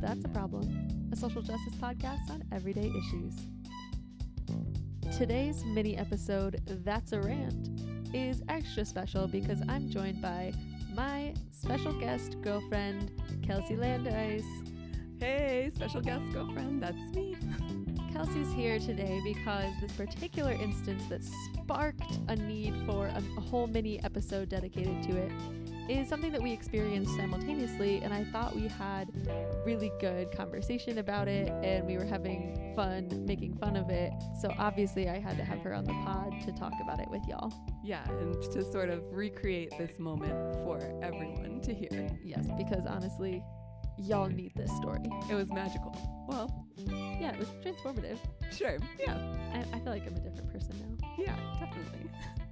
That's a Problem, a social justice podcast on everyday issues. Today's mini episode, That's a Rant, is extra special because I'm joined by my special guest girlfriend, Kelsey Landice. Hey, special guest girlfriend, that's me. Kelsey's here today because this particular instance that sparked a need for a, a whole mini episode dedicated to it is something that we experienced simultaneously, and I thought we had really good conversation about it, and we were having fun making fun of it. So obviously, I had to have her on the pod to talk about it with y'all. Yeah, and to sort of recreate this moment for everyone to hear. Yes, because honestly, y'all need this story. It was magical. Well, Yeah, it was transformative. sure. Yeah. I, I feel like I'm a different person now. Yeah, definitely.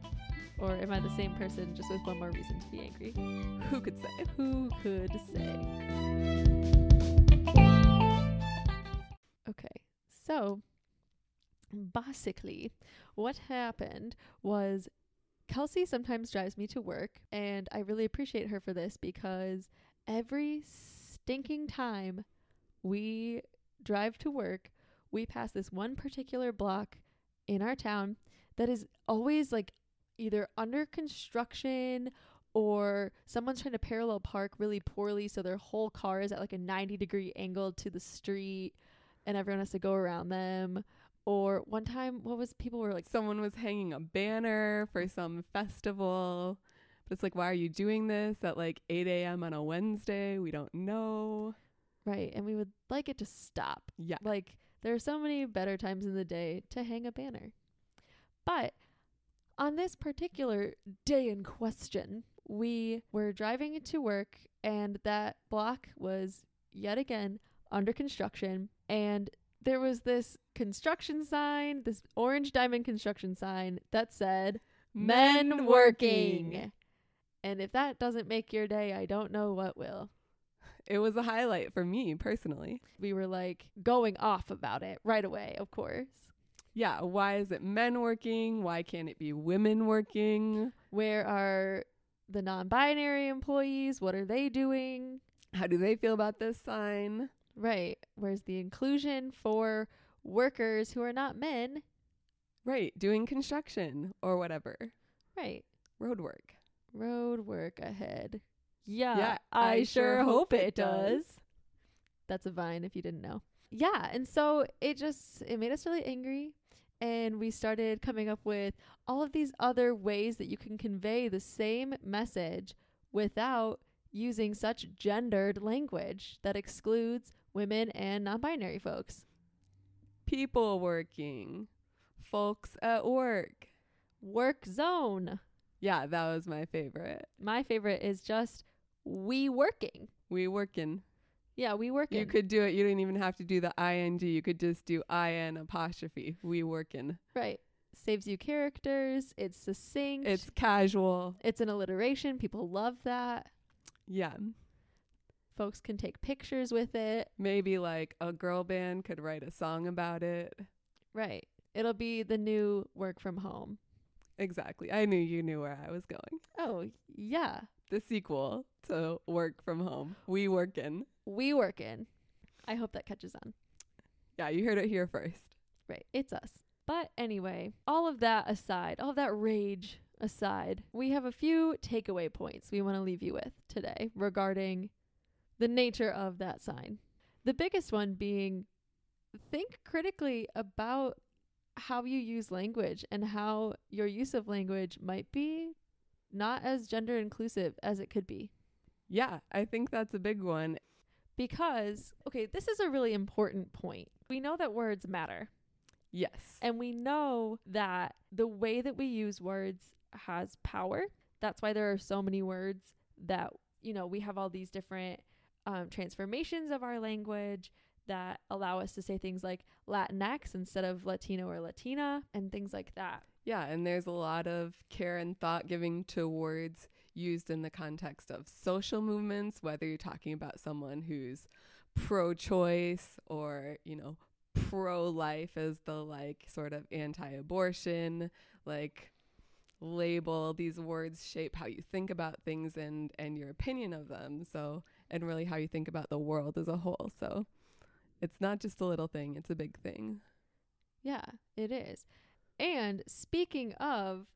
Or am I the same person just with one more reason to be angry? Who could say? Who could say? Okay, so basically, what happened was Kelsey sometimes drives me to work, and I really appreciate her for this because every stinking time we drive to work, we pass this one particular block in our town that is always like either under construction or someone's trying to parallel park really poorly so their whole car is at like a 90 degree angle to the street and everyone has to go around them or one time what was people were like Someone was hanging a banner for some festival. But it's like, why are you doing this at like 8 a.m. on a Wednesday? We don't know. right and we would like it to stop Yeah. like there are so many better times in the day to hang a banner but on this particular day in question we were driving to work and that block was yet again under construction and there was this construction sign this orange diamond construction sign that said men working. And if that doesn't make your day i don't know what will. It was a highlight for me personally. we were like going off about it right away of course Yeah. Why is it men working? Why can't it be women working? where are the non-binary employees what are they doing How do they feel about this sign? right where's the inclusion for workers who are not men Right. Doing construction or whatever. right Road work. road work ahead yeah, Yeah, i, I sure hope hope it it does does. that's a vine if you didn't know yeah and so it just it made us really angry and we started coming up with all of these other ways that you can convey the same message without using such gendered language that excludes women and non-binary folks People working. Folks at work. work zone Yeah, that was my favorite. my favorite is just we working We working. Yeah we working You could do it. You didn't even have to do the ing. You could just do in apostrophe. We work in. right saves you characters it's succinct It's casual. it's an alliteration people love that Yeah. folks can take pictures with it Maybe like a girl band could write a song about it. right it'll be the new work from home Exactly. I knew you knew where I was going. oh yeah The sequel to Work from Home. We working. We work in. i hope that catches on Yeah, you heard it here first. right it's us but anyway all of that aside all of that rage aside we have a few takeaway points we want to leave you with today regarding the nature of that sign the biggest one being think critically about how you use language and how your use of language might be not as gender inclusive as it could be Yeah, I think that's a big one. Because okay this is a really important point we know that words matter Yes. And we know that the way that we use words has power. That's why there are so many words that, you know, we have all these different um, transformations of our language that allow us to say things like Latinx instead of Latino or Latina and things like that. Yeah, and there's a lot of care and thought giving to words used in the context of social movements, whether you're talking about someone who's pro choice or, you know, pro life as the like sort of anti abortion, like label. These words shape how you think about things and, and your opinion of them. So and really how you think about the world as a whole. So it's not just a little thing, it's a big thing. Yeah, it is. And speaking of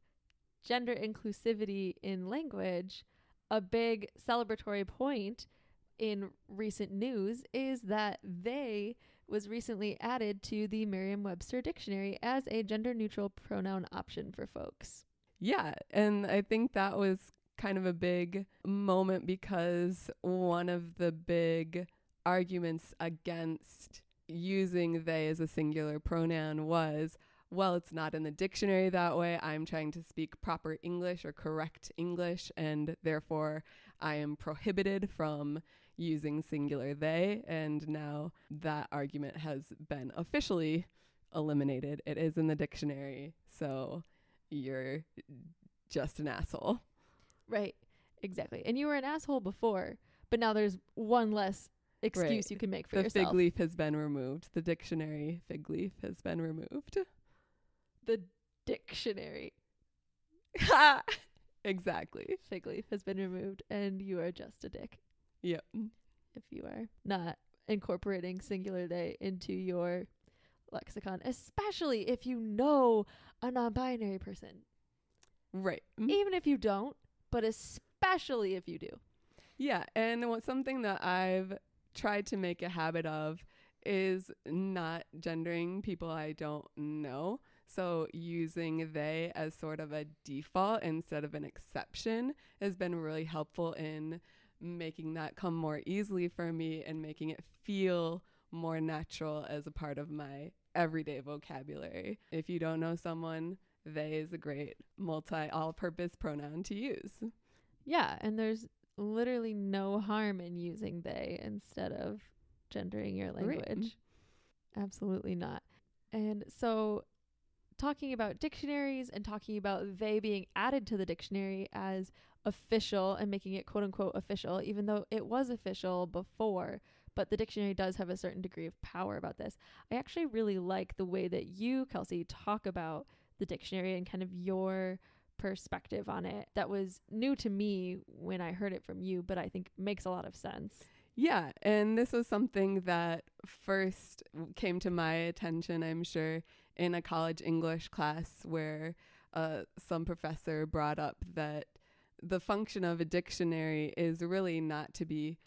gender inclusivity in language, a big celebratory point in recent news is that they was recently added to the Merriam Webster dictionary as a gender neutral pronoun option for folks. Yeah, and I think that was kind of a big moment because one of the big arguments against using they as a singular pronoun was well, it's not in the dictionary that way. I'm trying to speak proper English or correct English, and therefore I am prohibited from using singular they. And now that argument has been officially eliminated. It is in the dictionary. So you're just an asshole. Right. Exactly. And you were an asshole before, but now there's one less excuse Right. you can make for the yourself. fig leaf has been removed. The dictionary fig leaf has been removed. The dictionary exactly. fig leaf has been removed and you are just a dick Yep. if you are not incorporating singular they into your lexicon, especially if you know a non-binary person. Right. Mm. Even if you don't, but especially if you do. Yeah, and what something that I've tried to make a habit of is not gendering people I don't know. So using they as sort of a default instead of an exception has been really helpful in making that come more easily for me and making it feel more natural as a part of my everyday vocabulary. If you don't know someone, they is a great multi all purpose pronoun to use. Yeah, and there's literally no harm in using they instead of gendering your Right. language. Absolutely not. And so talking about dictionaries and talking about they being added to the dictionary as official and making it quote unquote official, even though it was official before, but the dictionary does have a certain degree of power about this. I actually really like the way that you, Kelsey, talk about the dictionary and kind of your perspective on it that was new to me when I heard it from you, but I think makes a lot of sense. Yeah, and this was something that first came to my attention, I'm sure, in a college English class where uh, some professor brought up that the function of a dictionary is really not to be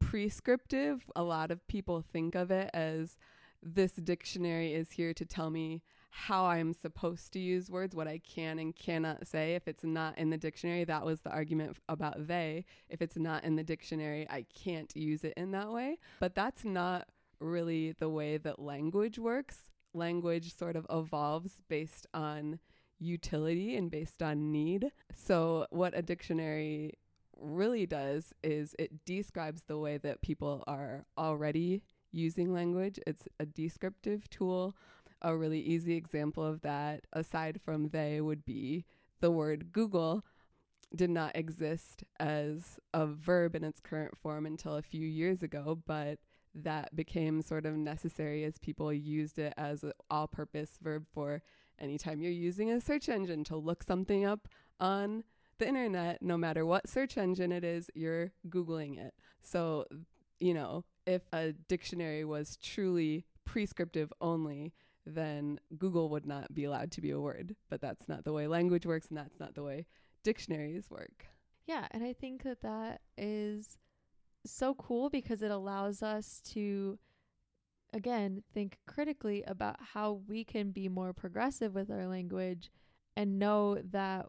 prescriptive. A lot of people think of it as this dictionary is here to tell me how I'm supposed to use words, what I can and cannot say. If it's not in the dictionary, that was the argument about they. If it's not in the dictionary, I can't use it in that way. But that's not really the way that language works. Language sort of evolves based on utility and based on need. So, what a dictionary really does is it describes the way that people are already using language. It's a descriptive tool. A really easy example of that, aside from they, would be the word Google did not exist as a verb in its current form until a few years ago, but that became sort of necessary as people used it as an all purpose verb for anytime you're using a search engine to look something up on the internet, no matter what search engine it is, you're Googling it. So, you know, if a dictionary was truly prescriptive only, then Google would not be allowed to be a word. But that's not the way language works, and that's not the way dictionaries work. Yeah, and I think that that is so cool because it allows us to again think critically about how we can be more progressive with our language and know that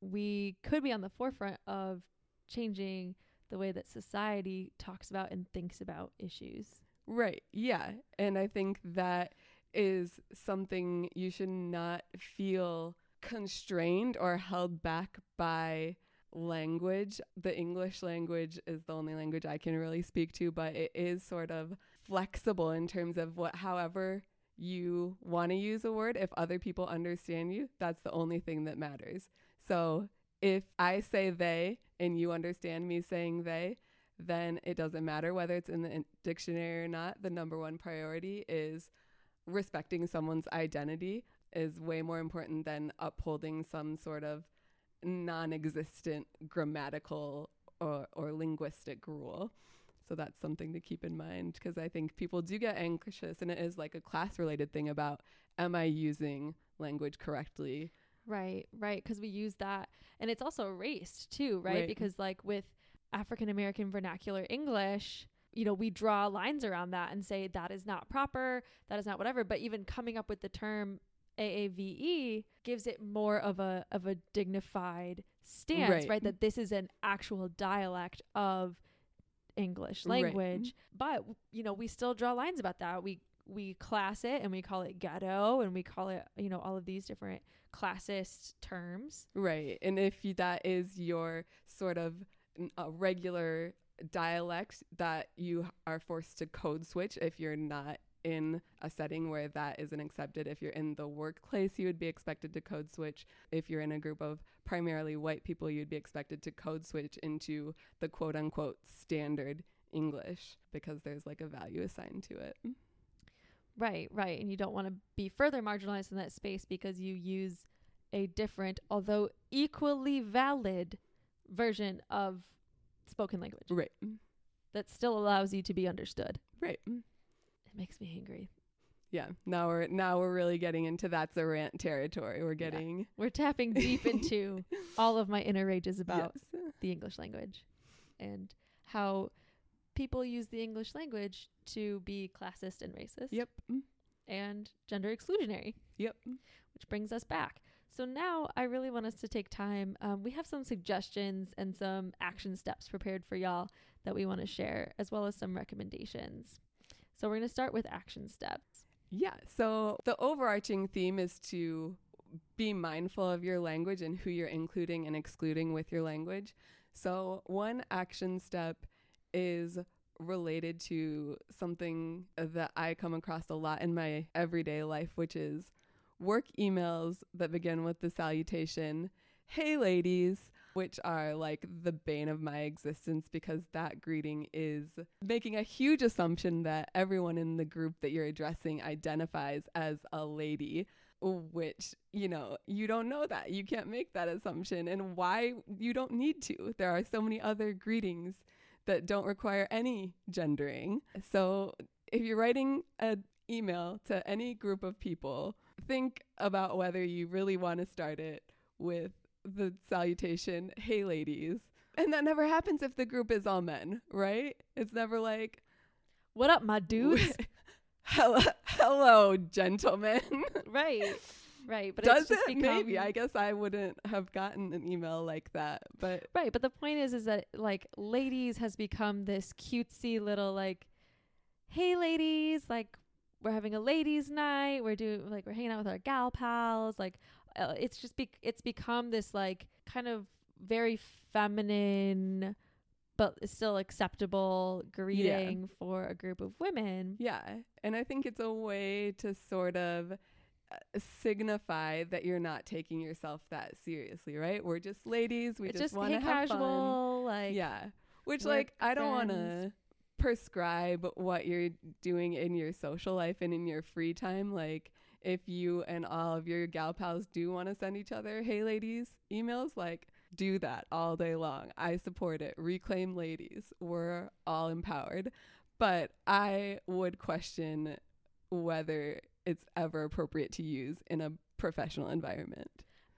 we could be on the forefront of changing the way that society talks about and thinks about issues. Right. Yeah. And I think that is something you should not feel constrained or held back by language. The English language is the only language I can really speak to, but it is sort of flexible in terms of what however you want to use a word if other people understand you, that's the only thing that matters. So, if I say they and you understand me saying they, then it doesn't matter whether it's in the dictionary or not. The number one priority is respecting someone's identity is way more important than upholding some sort of non-existent grammatical or, or linguistic rule. So that's something to keep in mind because I think people do get anxious and it is like a class related thing about am I using language correctly? Right, right. Because we use that. And it's also erased too, right? Right. Because, like, with African American vernacular English, you know, we draw lines around that and say that is not proper, that is not whatever. But even coming up with the term AAVE gives it more of a of a dignified stance, Right. right? That this is an actual dialect of English Right. language. Mm-hmm. But you know, we still draw lines about that. We we class it and we call it ghetto and we call it, you know, all of these different classist terms. Right. And if you, that is your sort of a regular dialect that you are forced to code switch if you're not in a setting where that isn't accepted. If you're in the workplace, you would be expected to code switch. If you're in a group of primarily white people, you'd be expected to code switch into the quote unquote standard English because there's like a value assigned to it. Right, right. And you don't want to be further marginalized in that space because you use a different, although equally valid version of spoken language Right. that still allows you to be understood. Right. It makes me angry. Yeah. Now we're now we're really getting into that's a rant territory. We're getting We're tapping deep into all of my inner rages about Yes. the English language and how people use the English language to be classist and racist Yep. and gender exclusionary. Yep. which brings us back. So now I really want us to take time. Um, we have some suggestions and some action steps prepared for y'all that we want to share, as well as some recommendations. So we're going to start with action steps. Yeah. So the overarching theme is to be mindful of your language and who you're including and excluding with your language. So one action step is related to something that I come across a lot in my everyday life, which is work emails that begin with the salutation, Hey ladies, which are like the bane of my existence because that greeting is making a huge assumption that everyone in the group that you're addressing identifies as a lady. Which, you know, you don't know that. You can't make that assumption. And why you don't need to. There are so many other greetings that don't require any gendering. So if you're writing an email to any group of people, think about whether you really want to start it with the salutation, hey ladies. And that never happens if the group is all men, right? It's never like, What up, my dudes? hello, hello, gentlemen. right, right. But Does it's just it? become, Maybe. I guess I wouldn't have gotten an email like that. But Right, but the point is, is that like ladies has become this cutesy little like, hey ladies, like we're having a ladies' night. We're doing like we're hanging out with our gal pals. Like uh, it's just be it's become this like kind of very feminine, but still acceptable greeting for a group of women. yeah. And I think it's a way to sort of uh, signify that you're not taking yourself that seriously, right? We're just ladies. We it's just, just want to have fun. casual, like yeah. Which like I don't want to prescribe what you're doing in your social life and in your free time like if you and all of your gal pals do want to send each other hey ladies emails like do that all day long. I support it. Reclaim ladies. We're all empowered. But I would question whether it's ever appropriate to use in a professional environment.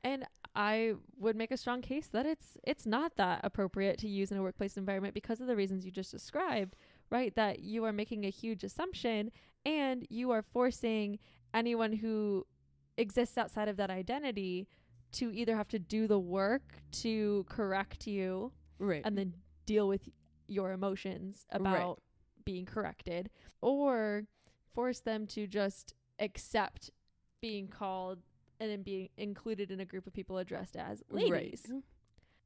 And I would make a strong case that it's it's not that appropriate to use in a workplace environment because of the reasons you just described, right? That you are making a huge assumption and you are forcing anyone who exists outside of that identity to either have to do the work to correct you Right. and then deal with your emotions about being corrected or force them to just accept being called and then being included in a group of people addressed as ladies. Right.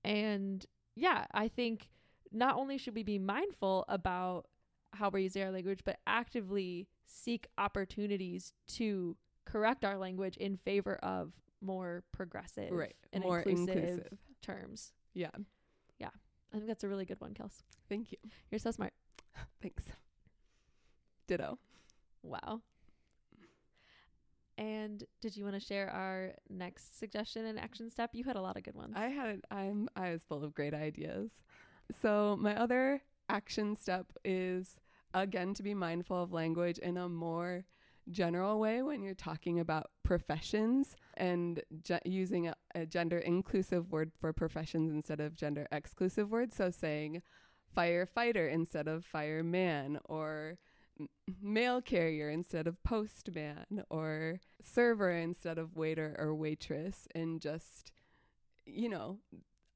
And yeah, I think not only should we be mindful about how we're using our language, but actively seek opportunities to correct our language in favor of more progressive Right. and More inclusive, inclusive. terms. Yeah. Yeah. I think that's a really good one, Kels. Thank you. You're so smart. Thanks. Ditto. Wow. And did you want to share our next suggestion and action step? You had a lot of good ones. I had I'm I was full of great ideas. So my other action step is again to be mindful of language in a more general way when you're talking about professions and ge- using a, a gender inclusive word for professions instead of gender exclusive words. So saying firefighter instead of fireman or mail carrier instead of postman or server instead of waiter or waitress and just you know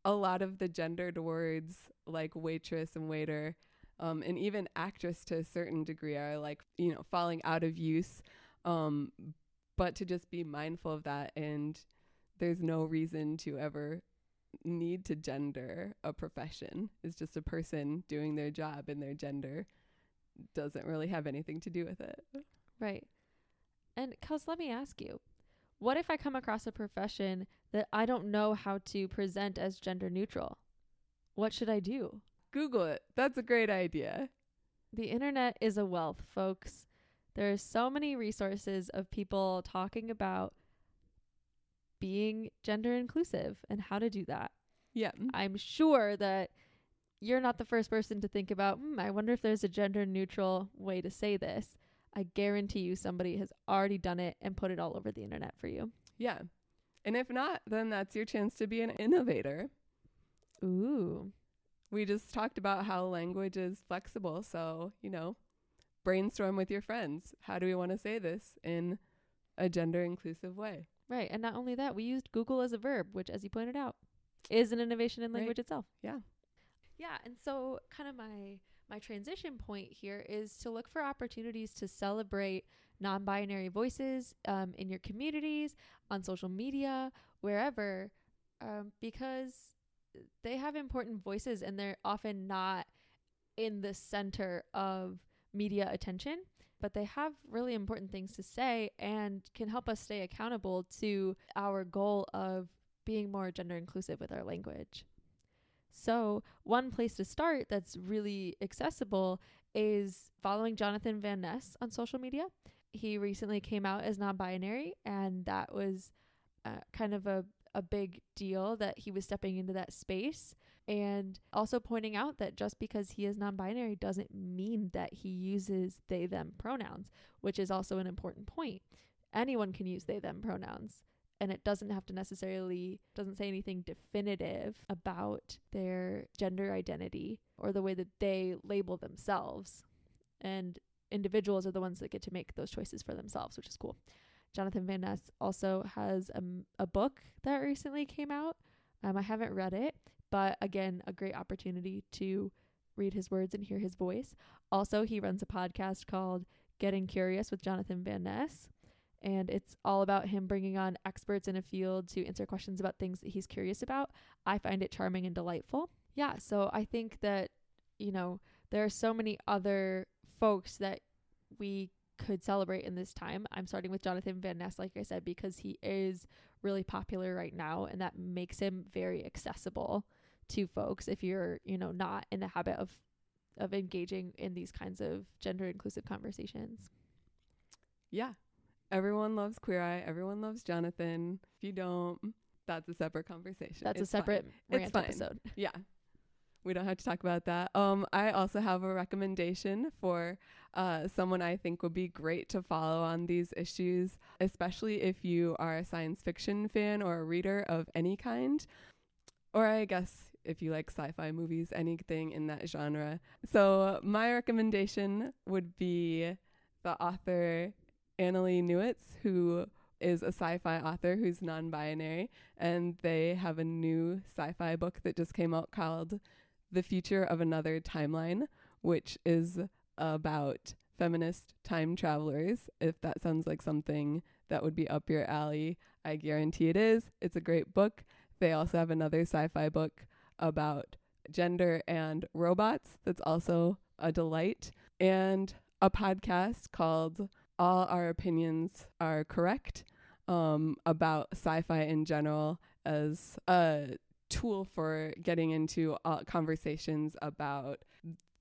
a lot of the gendered words like waitress and waiter um, and even actress to a certain degree are like you know falling out of use um, but to just be mindful of that and there's no reason to ever need to gender a profession it's just a person doing their job and their gender doesn't really have anything to do with it Right. And Kels, let me ask you, what if I come across a profession that I don't know how to present as gender neutral? What should I do? Google it that's a great idea The internet is a wealth, folks. There are so many resources of people talking about being gender inclusive and how to do that. yeah I'm sure that you're not the first person to think about, hmm, I wonder if there's a gender neutral way to say this. I guarantee you somebody has already done it and put it all over the internet for you. yeah and if not then that's your chance to be an innovator Ooh. We just talked about how language is flexible. So, you know, brainstorm with your friends. How do we want to say this in a gender inclusive way? Right. And not only that, we used Google as a verb, which, as you pointed out, is an innovation in Right. language itself. Yeah. Yeah. And so, kind of my my transition point here is to look for opportunities to celebrate non-binary voices um, in your communities, on social media, wherever, um, because they have important voices and they're often not in the center of media attention but they have really important things to say and can help us stay accountable to our goal of being more gender inclusive with our language. So, one place to start that's really accessible is following Jonathan Van Ness on social media. He recently came out as non binary, and that was uh, kind of a, a big deal that he was stepping into that space. And also pointing out that just because he is non binary doesn't mean that he uses they them pronouns, which is also an important point. Anyone can use they them pronouns and it doesn't have to necessarily doesn't say anything definitive about their gender identity or the way that they label themselves and individuals are the ones that get to make those choices for themselves which is cool jonathan van ness also has a, a book that recently came out um, i haven't read it but again a great opportunity to read his words and hear his voice also he runs a podcast called getting curious with jonathan van ness and it's all about him bringing on experts in a field to answer questions about things that he's curious about. I find it charming and delightful. Yeah, so I think that, you know, there are so many other folks that we could celebrate in this time. I'm starting with Jonathan Van Ness, like I said, because he is really popular right now, and that makes him very accessible to folks if you're, you know, not in the habit of of engaging in these kinds of gender inclusive conversations. Yeah. Everyone loves Queer Eye. Everyone loves Jonathan. If you don't, that's a separate conversation. That's It's a separate It's rant fine. episode. Yeah. We don't have to talk about that. Um, I also have a recommendation for uh, someone I think would be great to follow on these issues, especially if you are a science fiction fan or a reader of any kind, or I guess if you like sci fi movies, anything in that genre. So, my recommendation would be the author Annalee Newitz, who is a sci-fi author who's non-binary, and they have a new sci-fi book that just came out called "The Future of Another Timeline," which is about feminist time travelers. If that sounds like something that would be up your alley, I guarantee it is. It's a great book. They also have another sci-fi book about gender and robots that's also a delight, and a podcast called all our opinions are correct um, about sci-fi in general as a tool for getting into uh, conversations about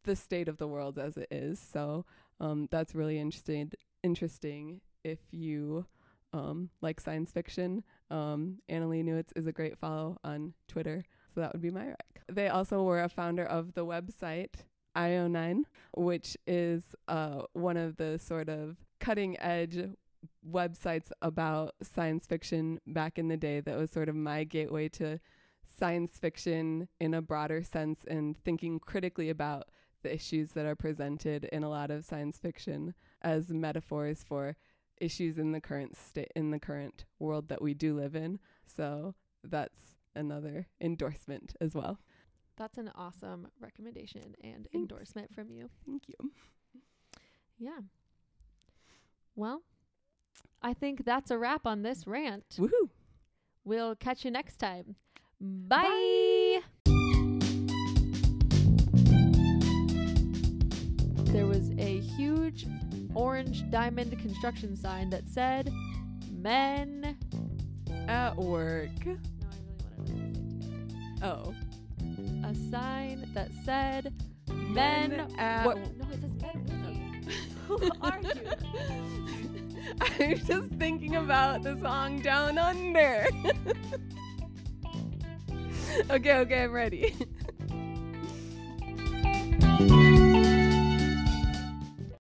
the state of the world as it is. So um, that's really interesting. Interesting if you um, like science fiction. Um, Annalee Newitz is a great follow on Twitter. So that would be my rec. They also were a founder of the website IO9, which is uh, one of the sort of cutting edge websites about science fiction back in the day that was sort of my gateway to science fiction in a broader sense and thinking critically about the issues that are presented in a lot of science fiction as metaphors for issues in the current state in the current world that we do live in. So that's another endorsement as well. That's an awesome recommendation and Thanks. endorsement from you. Thank you. Yeah. Well, I think that's a wrap on this rant. Woohoo! We'll catch you next time. Bye. There was a huge orange diamond construction sign that said men. At work. No, I really wanted to say. Oh. A sign that said men. at wo- no, it says men. Who are you? I'm just thinking about the song Down Under. okay, okay, I'm ready.